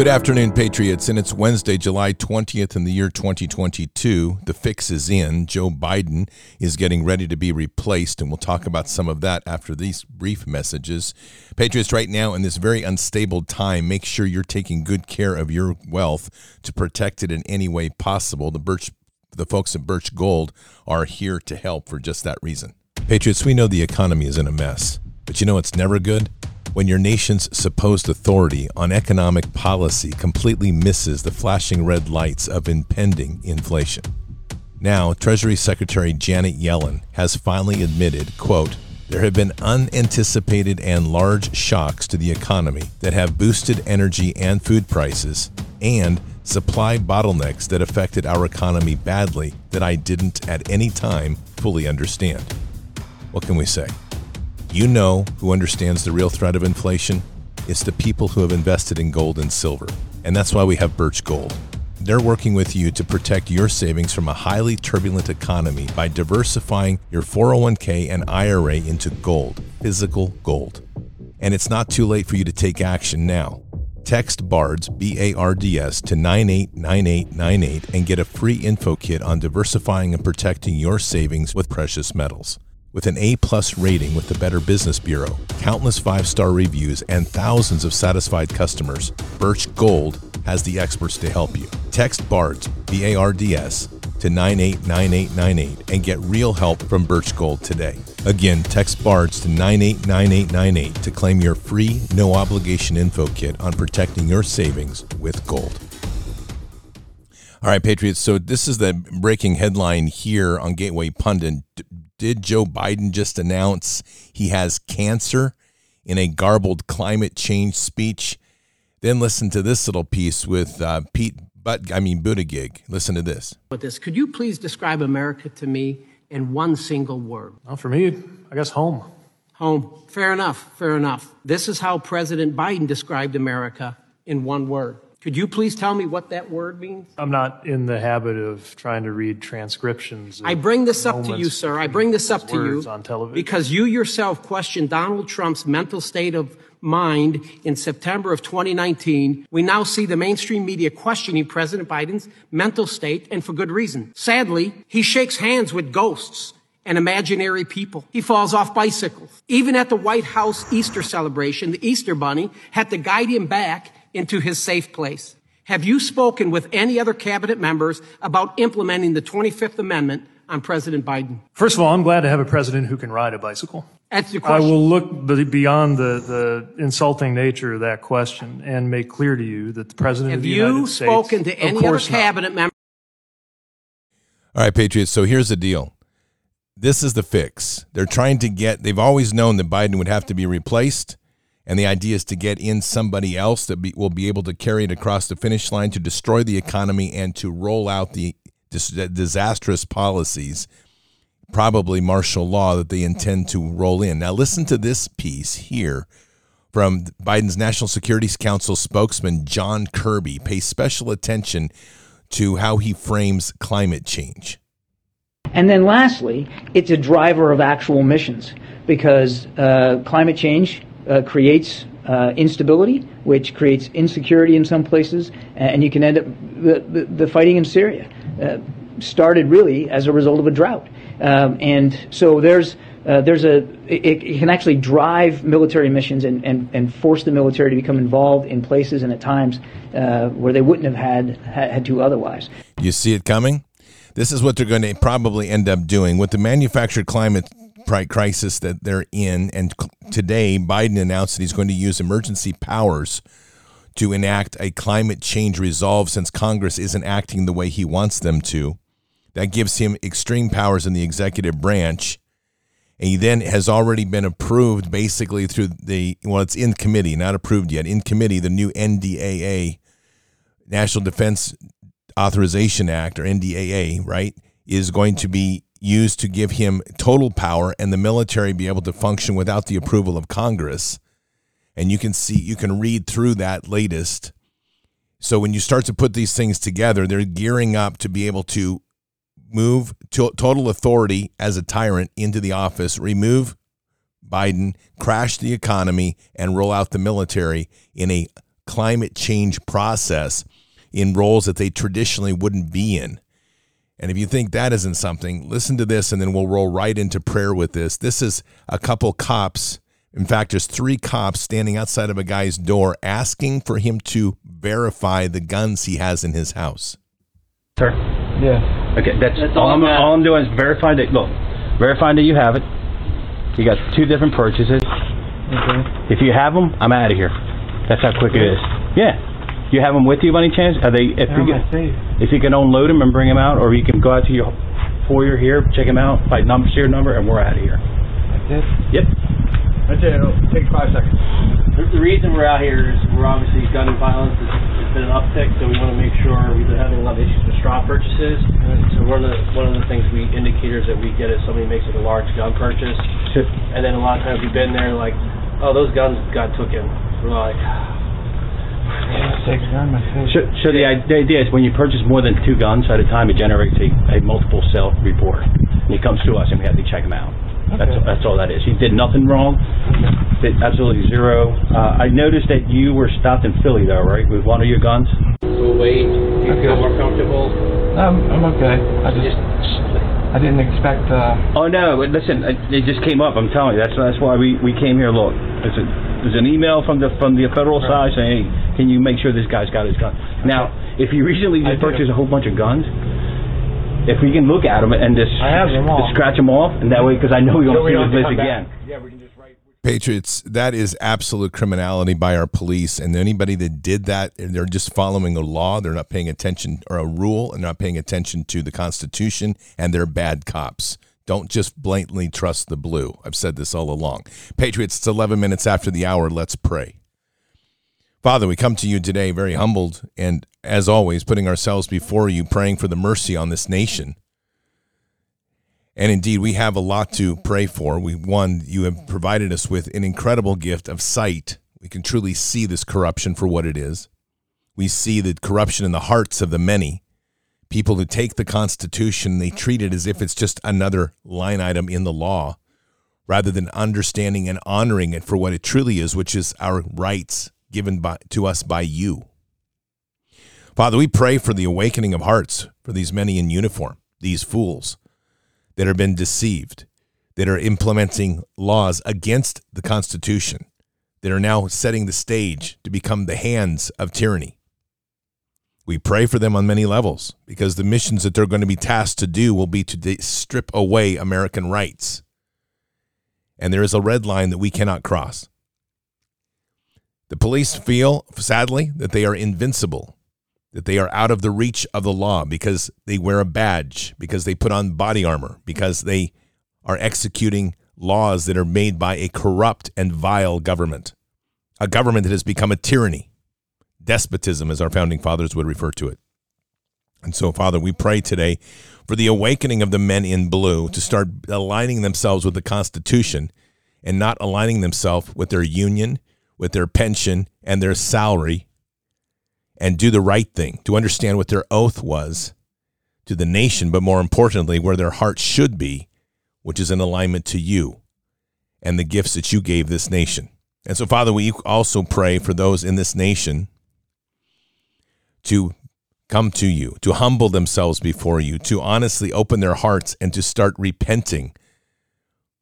Good afternoon, Patriots. And it's Wednesday, July 20th in the year 2022. The fix is in. Joe Biden is getting ready to be replaced, and we'll talk about some of that after these brief messages. Patriots, right now in this very unstable time, make sure you're taking good care of your wealth to protect it in any way possible. The Birch, the folks at Birch Gold are here to help for just that reason. Patriots, we know the economy is in a mess, but you know it's never good? when your nation's supposed authority on economic policy completely misses the flashing red lights of impending inflation. Now, Treasury Secretary Janet Yellen has finally admitted, quote, there have been unanticipated and large shocks to the economy that have boosted energy and food prices and supply bottlenecks that affected our economy badly that I didn't at any time fully understand. What can we say? You know who understands the real threat of inflation? It's the people who have invested in gold and silver. And that's why we have Birch Gold. They're working with you to protect your savings from a highly turbulent economy by diversifying your 401k and IRA into gold, physical gold. And it's not too late for you to take action now. Text BARDS, B A R D S, to 989898 and get a free info kit on diversifying and protecting your savings with precious metals. With an A plus rating with the Better Business Bureau, countless five star reviews, and thousands of satisfied customers, Birch Gold has the experts to help you. Text BARDS, B A R D S, to 989898 and get real help from Birch Gold today. Again, text BARDS to 989898 to claim your free, no obligation info kit on protecting your savings with gold. All right, Patriots. So this is the breaking headline here on Gateway Pundit did Joe Biden just announce he has cancer in a garbled climate change speech? Then listen to this little piece with uh, Pete, but I mean Buttigieg. Listen to this. With this, could you please describe America to me in one single word? Well, for me, I guess home. Home. Fair enough. Fair enough. This is how President Biden described America in one word could you please tell me what that word means? I'm not in the habit of trying to read transcriptions. I bring this up to you, sir. I bring this up to you on television. because you yourself questioned Donald Trump's mental state of mind in September of 2019. We now see the mainstream media questioning President Biden's mental state, and for good reason. Sadly, he shakes hands with ghosts and imaginary people. He falls off bicycles. Even at the White House Easter celebration, the Easter Bunny had to guide him back into his safe place. Have you spoken with any other cabinet members about implementing the 25th Amendment on President Biden? First of all, I'm glad to have a president who can ride a bicycle. That's the question. I will look beyond the, the insulting nature of that question and make clear to you that the president have of the United States. Have you spoken to any other cabinet member? All right, Patriots. So here's the deal. This is the fix. They're trying to get, they've always known that Biden would have to be replaced. And the idea is to get in somebody else that be, will be able to carry it across the finish line to destroy the economy and to roll out the disastrous policies, probably martial law, that they intend to roll in. Now, listen to this piece here from Biden's National Security Council spokesman, John Kirby, Pay special attention to how he frames climate change. And then lastly, it's a driver of actual missions because uh, climate change uh, creates uh, instability, which creates insecurity in some places, and you can end up the, the, the fighting in Syria uh, started really as a result of a drought, um, and so there's. Uh, there's a it, it, can actually drive military missions and, and, and force the military to become involved in places and at times uh, where they wouldn't have had had to otherwise. You see it coming. This is what they're going to probably end up doing with the manufactured climate crisis that they're in. And today, Biden announced that he's going to use emergency powers to enact a climate change resolve since Congress isn't acting the way he wants them to. That gives him extreme powers in the executive branch. And he then has already been approved basically through the, well, it's in committee, not approved yet. In committee, the new NDAA, National Defense Authorization Act, or NDAA, right, is going to be used to give him total power and the military be able to function without the approval of Congress. And you can see, you can read through that latest. So when you start to put these things together, they're gearing up to be able to move to total authority as a tyrant into the office, remove Biden, crash the economy, and roll out the military in a climate change process in roles that they traditionally wouldn't be in. And if you think that isn't something, listen to this and then we'll roll right into prayer with this. This is a couple cops. In fact, there's three cops standing outside of a guy's door asking for him to verify the guns he has in his house. Sir? Yeah. Okay, that's, That's all, all I'm, I'm all I'm doing is verifying that, look, verifying that you have it. You got two different purchases. Okay. If you have them, I'm out of here. That's how quick it is. Yeah. You have them with you by any chance? Are they, if you, in can, if you can unload them and bring them out, or you can go out to your foyer here, check them out, by number, serial number, and we're out of here. Like this? Yep. That's it. It'll take five seconds. The the reason we're out here is we're obviously gun violence has, has been an uptick, so we want to make sure we've been having a lot of issues with straw purchases. So one of the one of the things we indicators that we get is somebody makes like a large gun purchase, Should, and then a lot of times we've been there like, oh those guns got taken. We're like, So, so the, i- the idea is when you purchase more than two guns at a time, it generates a, a multiple sale report. And it comes to us and we have to check them out. That's, Okay. that's all that is. He did nothing wrong. Did absolutely zero. Uh, I noticed that you were stopped in Philly though, right, with one of your guns? we'll wait. Do you Okay. feel more comfortable? Um, I'm okay. I just, I didn't expect, uh, Oh no! but Listen, it it just came up. I'm telling you. That's that's why we, we came here. Look, there's, a, there's an email from the from the federal side saying, hey, can you make sure this guy's got his gun? Now, if you recently I just do. purchased a whole bunch of guns, if we can look at them and just, I have them all. just scratch them off, and that way, because I know we're So going we to don't see this to list come back. again. yeah, we can just write. Patriots, that is absolute criminality by our police. And anybody that did that, they're just following a law. They're not paying attention or a rule and they're not paying attention to the Constitution, and they're bad cops. Don't just blatantly trust the blue. I've said this all along. Patriots, it's 11 minutes after the hour. Let's pray. Father, we come to you today very humbled and, as always, putting ourselves before you, praying for the mercy on this nation. And indeed, we have a lot to pray for. We one, you have provided us with an incredible gift of sight. We can truly see this corruption for what it is. We see the corruption in the hearts of the many. People who take the Constitution, they treat it as if it's just another line item in the law, rather than understanding and honoring it for what it truly is, which is our rights given by, to us by you. Father, we pray for the awakening of hearts for these many in uniform, these fools that have been deceived, that are implementing laws against the Constitution, that are now setting the stage to become the hands of tyranny. We pray for them on many levels because the missions that they're going to be tasked to do will be to de- strip away American rights. And there is a red line that we cannot cross. The police feel, sadly, that they are invincible, that they are out of the reach of the law because they wear a badge, because they put on body armor, because they are executing laws that are made by a corrupt and vile government, a government that has become a tyranny, despotism, as our founding fathers would refer to it. And so, Father, we pray today for the awakening of the men in blue to start aligning themselves with the Constitution and not aligning themselves with their union, with their pension, and their salary, and do the right thing, to understand what their oath was to the nation, but more importantly, where their heart should be, which is in alignment to you and the gifts that you gave this nation. And so, Father, we also pray for those in this nation to come to you, to humble themselves before you, to honestly open their hearts and to start repenting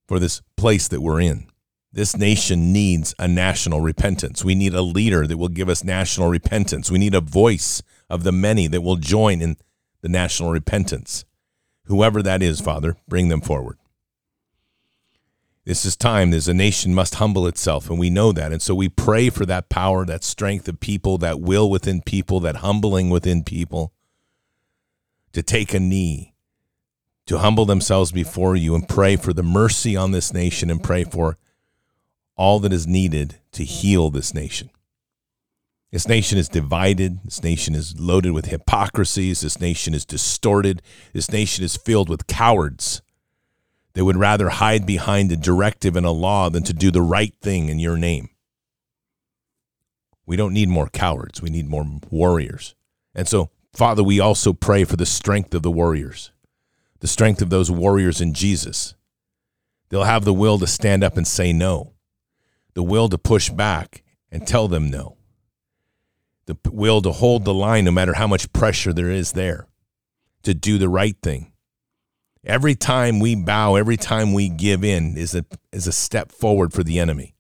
for this place that we're in. This nation needs a national repentance. We need a leader that will give us national repentance. We need a voice of the many that will join in the national repentance. Whoever that is, Father, bring them forward. This is time. There's a nation must humble itself, and we know that. And so we pray for that power, that strength of people, that will within people, that humbling within people to take a knee, to humble themselves before you and pray for the mercy on this nation and pray for all that is needed to heal this nation. This nation is divided. This nation is loaded with hypocrisies. This nation is distorted. This nation is filled with cowards they would rather hide behind a directive and a law than to do the right thing in your name. We don't need more cowards. We need more warriors. And so, Father, we also pray for the strength of the warriors, the strength of those warriors in Jesus. They'll have the will to stand up and say no, the will to push back and tell them no. the will to hold the line no matter how much pressure there is there, to do the right thing. Every time we bow, every time we give in is a, is a step forward for the enemy.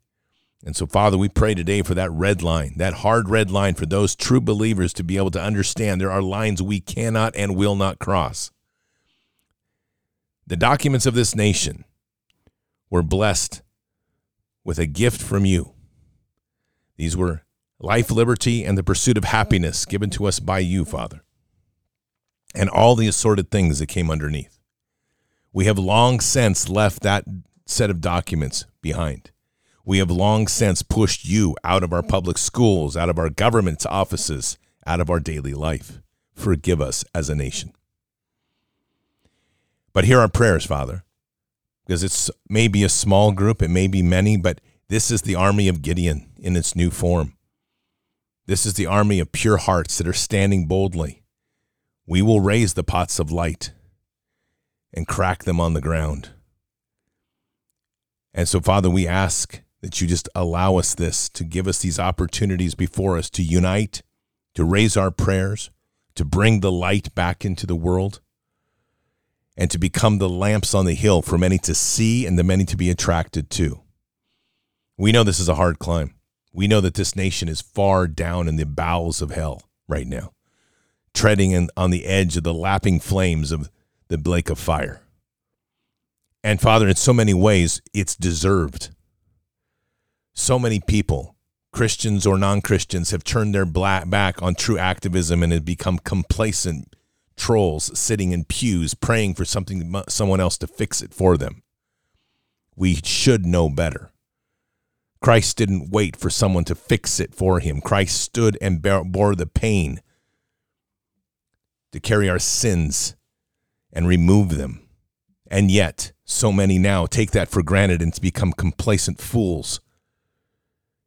And so, Father, we pray today for that red line, that hard red line for those true believers to be able to understand there are lines we cannot and will not cross. The documents of this nation were blessed with a gift from you. These were life, liberty, and the pursuit of happiness given to us by you, Father, and all the assorted things that came underneath. We have long since left that set of documents behind. We have long since pushed you out of our public schools, out of our government offices, out of our daily life. Forgive us as a nation. But hear our prayers, Father, because it's maybe a small group, it may be many, but this is the army of Gideon in its new form. This is the army of pure hearts that are standing boldly. We will raise the pots of light and crack them on the ground. And so, Father, we ask that you just allow us this, to give us these opportunities before us to unite, to raise our prayers, to bring the light back into the world, and to become the lamps on the hill for many to see and the many to be attracted to. We know this is a hard climb. We know that this nation is far down in the bowels of hell right now, treading in, on the edge of the lapping flames of the lake of fire. And Father, in so many ways, it's deserved. So many people, Christians or non Christians, have turned their back on true activism and have become complacent trolls sitting in pews praying for something, someone else to fix it for them. We should know better. Christ didn't wait for someone to fix it for him. Christ stood and bore the pain to carry our sins and remove them. And yet, so many now take that for granted and become complacent fools,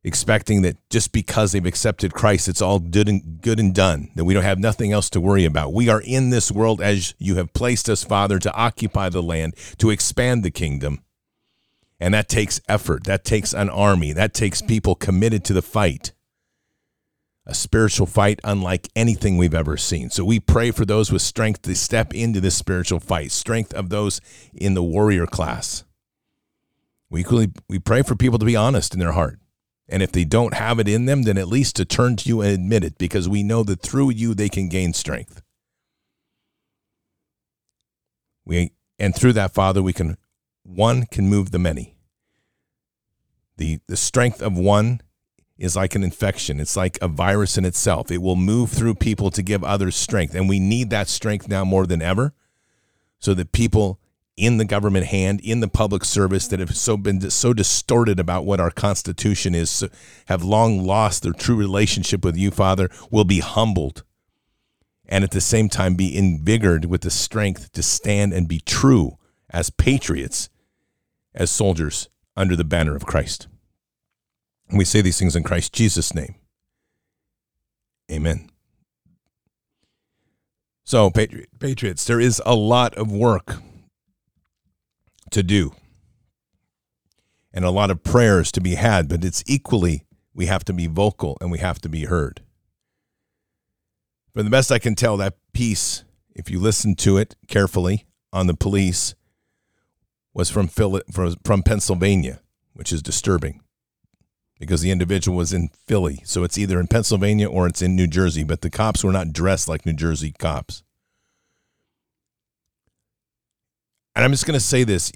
expecting that just because they've accepted Christ, it's all good and, good and done, that we don't have nothing else to worry about. We are in this world as you have placed us, Father, to occupy the land, to expand the kingdom. And that takes effort. That takes an army. That takes people committed to the fight. A spiritual fight unlike anything we've ever seen. So we pray for those with strength to step into this spiritual fight, strength of those in the warrior class. We, equally, we pray for people to be honest in their heart. And if they don't have it in them, then at least to turn to you and admit it because we know that through you they can gain strength. We and through that, Father, we can one can move the many. The, the strength of one is like an infection. It's like a virus in itself. It will move through people to give others strength. And we need that strength now more than ever so that people in the government hand, in the public service that have so been so distorted about what our constitution is, have long lost their true relationship with you, Father, will be humbled and at the same time be invigorated with the strength to stand and be true as patriots, as soldiers under the banner of Christ. And we say these things in Christ Jesus' name. Amen. So, Patriots, there is a lot of work to do and a lot of prayers to be had, but it's equally we have to be vocal and we have to be heard. From the best I can tell, that piece, if you listen to it carefully on the police, was from, Phil- from Pennsylvania, which is disturbing because the individual was in Philly. So it's either in Pennsylvania or it's in New Jersey, but the cops were not dressed like New Jersey cops. And I'm just going to say this,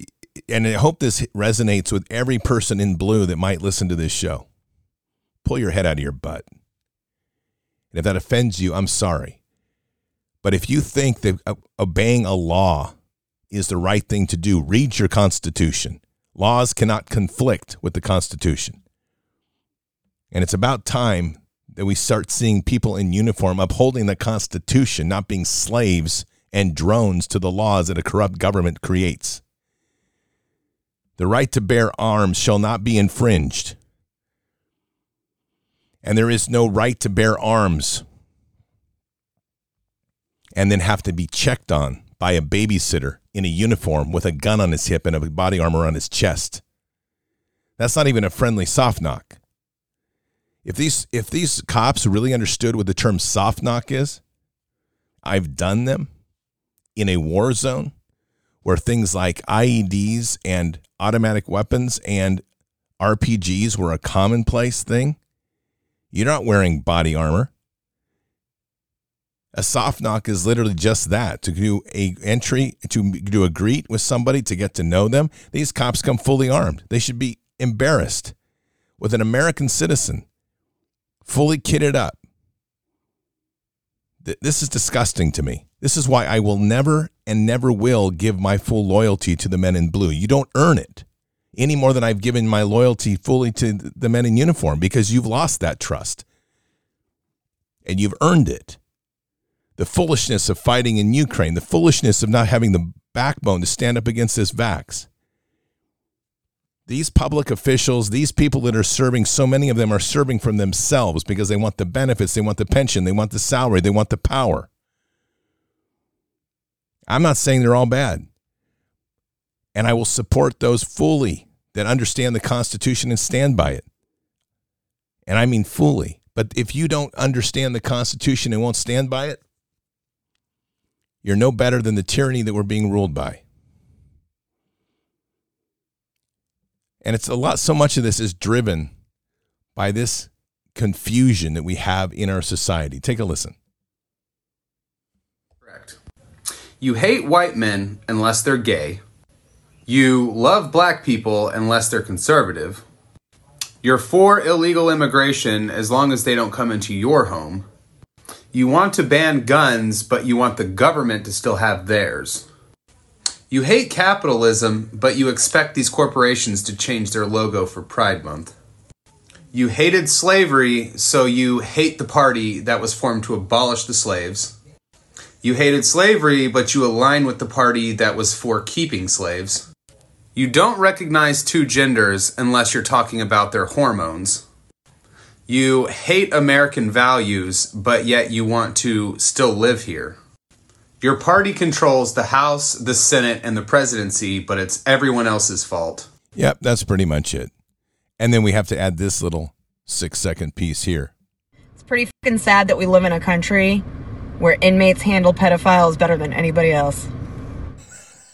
and I hope this resonates with every person in blue that might listen to this show. Pull your head out of your butt. And if that offends you, I'm sorry. But if you think that uh, obeying a law is the right thing to do. Read your Constitution. Laws cannot conflict with the Constitution. And it's about time that we start seeing people in uniform upholding the Constitution, not being slaves and drones to the laws that a corrupt government creates. The right to bear arms shall not be infringed. And there is no right to bear arms and then have to be checked on by a babysitter in a uniform with a gun on his hip and a body armor on his chest. That's not even a friendly soft knock. If these if these cops really understood what the term soft knock is, I've done them in a war zone where things like IEDs and automatic weapons and RPGs were a commonplace thing. You're not wearing body armor. A soft knock is literally just that to do a entry to do a greet with somebody to get to know them. These cops come fully armed. They should be embarrassed with an American citizen fully kitted up. This is disgusting to me. This is why I will never and never will give my full loyalty to the men in blue. You don't earn it any more than I've given my loyalty fully to the men in uniform because you've lost that trust and you've earned it the foolishness of fighting in Ukraine, the foolishness of not having the backbone to stand up against this vax. These public officials, these people that are serving, so many of them are serving from themselves because they want the benefits, they want the pension, they want the salary, they want the power. I'm not saying they're all bad. And I will support those fully that understand the Constitution and stand by it. And I mean fully. But if you don't understand the Constitution and won't stand by it, you're no better than the tyranny that we're being ruled by. And it's a lot, so much of this is driven by this confusion that we have in our society. Take a listen. Correct. You hate white men unless they're gay. You love black people unless they're conservative. You're for illegal immigration as long as they don't come into your home. You want to ban guns, but you want the government to still have theirs. You hate capitalism, but you expect these corporations to change their logo for Pride Month. You hated slavery, so you hate the party that was formed to abolish the slaves. You hated slavery, but you align with the party that was for keeping slaves. You don't recognize two genders unless you're talking about their hormones. You hate American values, but yet you want to still live here. Your party controls the House, the Senate, and the presidency, but it's everyone else's fault. Yep, that's pretty much it. And then we have to add this little six second piece here. It's pretty fucking sad that we live in a country where inmates handle pedophiles better than anybody else.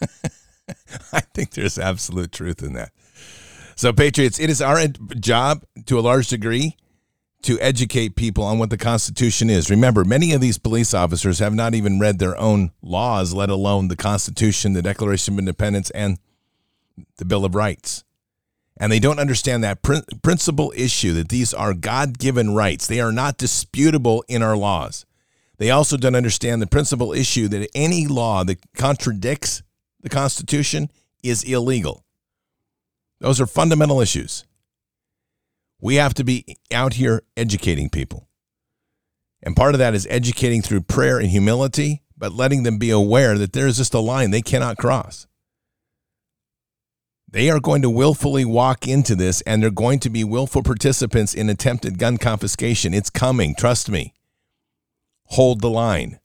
I think there's absolute truth in that. So, Patriots, it is our job to a large degree to educate people on what the Constitution is. Remember, many of these police officers have not even read their own laws, let alone the Constitution, the Declaration of Independence, and the Bill of Rights. And they don't understand that prin- principal issue that these are God given rights. They are not disputable in our laws. They also don't understand the principal issue that any law that contradicts the Constitution is illegal. Those are fundamental issues. We have to be out here educating people. And part of that is educating through prayer and humility, but letting them be aware that there is just a line they cannot cross. They are going to willfully walk into this and they're going to be willful participants in attempted gun confiscation. It's coming, trust me. Hold the line.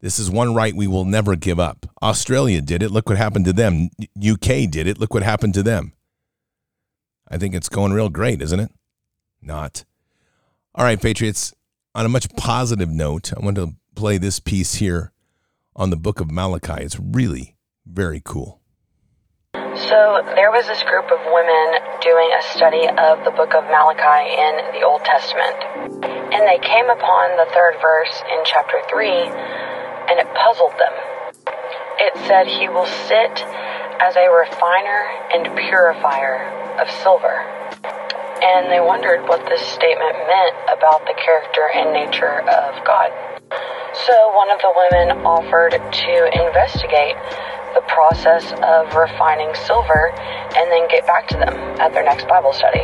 This is one right we will never give up. Australia did it. Look what happened to them. UK did it. Look what happened to them. I think it's going real great, isn't it? Not. All right, Patriots. On a much positive note, I want to play this piece here on the book of Malachi. It's really very cool. So, there was this group of women doing a study of the book of Malachi in the Old Testament. And they came upon the third verse in chapter 3, and it puzzled them. It said, He will sit as a refiner and purifier of silver. And they wondered what this statement meant about the character and nature of God. So one of the women offered to investigate the process of refining silver and then get back to them at their next Bible study.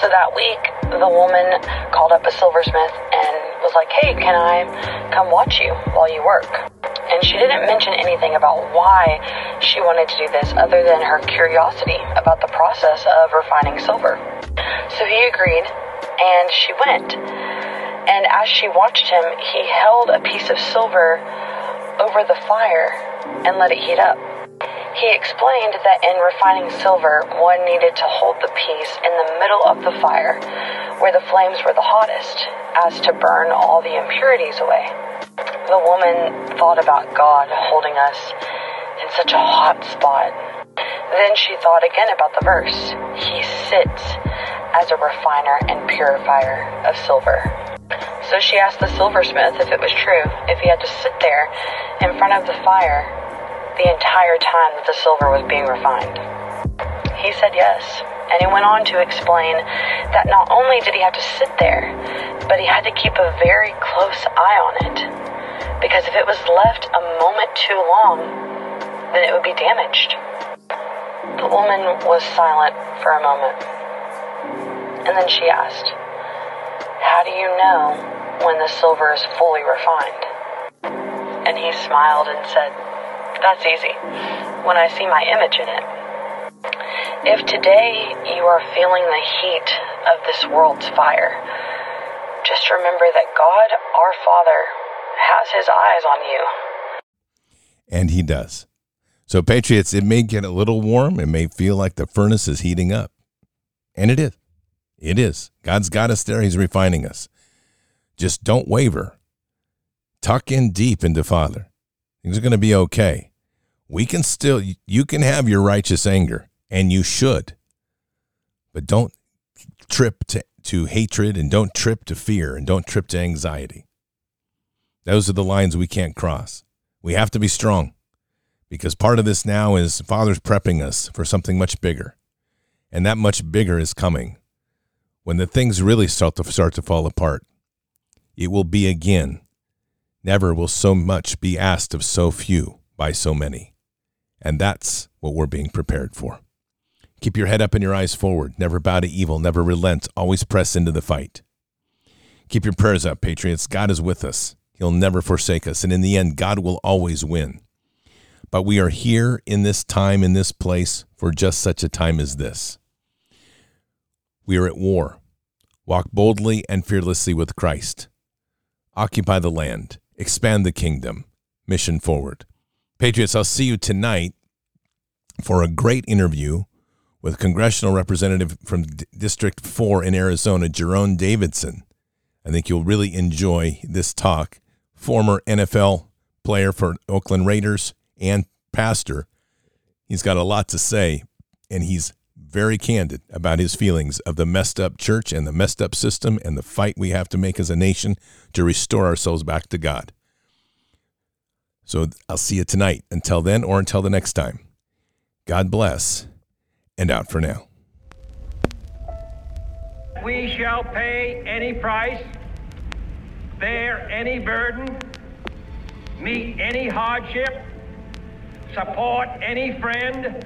So that week, the woman called up a silversmith and was like, Hey, can I come watch you while you work? And she didn't mention anything about why she wanted to do this other than her curiosity about the process of refining silver. So he agreed, and she went. And as she watched him, he held a piece of silver over the fire and let it heat up. He explained that in refining silver, one needed to hold the piece in the middle of the fire, where the flames were the hottest, as to burn all the impurities away. The woman thought about God holding us in such a hot spot. Then she thought again about the verse He sits as a refiner and purifier of silver. So she asked the silversmith if it was true, if he had to sit there in front of the fire the entire time that the silver was being refined. He said yes, and he went on to explain that not only did he have to sit there, but he had to keep a very close eye on it. Because if it was left a moment too long, then it would be damaged. The woman was silent for a moment. And then she asked, How do you know when the silver is fully refined? And he smiled and said, That's easy. When I see my image in it. If today you are feeling the heat of this world's fire, just remember that God, our Father, has his eyes on you. And he does. So, Patriots, it may get a little warm. It may feel like the furnace is heating up. And it is. It is. God's got us there. He's refining us. Just don't waver. Tuck in deep into Father. Things are going to be okay. We can still, you can have your righteous anger, and you should. But don't trip to, to hatred, and don't trip to fear, and don't trip to anxiety. Those are the lines we can't cross. We have to be strong because part of this now is Father's prepping us for something much bigger. And that much bigger is coming. When the things really start to start to fall apart, it will be again. Never will so much be asked of so few by so many. And that's what we're being prepared for. Keep your head up and your eyes forward. Never bow to evil. Never relent. Always press into the fight. Keep your prayers up, Patriots. God is with us. He'll never forsake us. And in the end, God will always win. But we are here in this time, in this place, for just such a time as this. We are at war. Walk boldly and fearlessly with Christ. Occupy the land. Expand the kingdom. Mission forward. Patriots, I'll see you tonight for a great interview with congressional representative from D- District 4 in Arizona, Jerone Davison. I think you'll really enjoy this talk. Former NFL player for Oakland Raiders and pastor. He's got a lot to say, and he's very candid about his feelings of the messed up church and the messed up system and the fight we have to make as a nation to restore ourselves back to God. So I'll see you tonight. Until then, or until the next time, God bless, and out for now. We shall pay any price, bear any burden, meet any hardship, support any friend,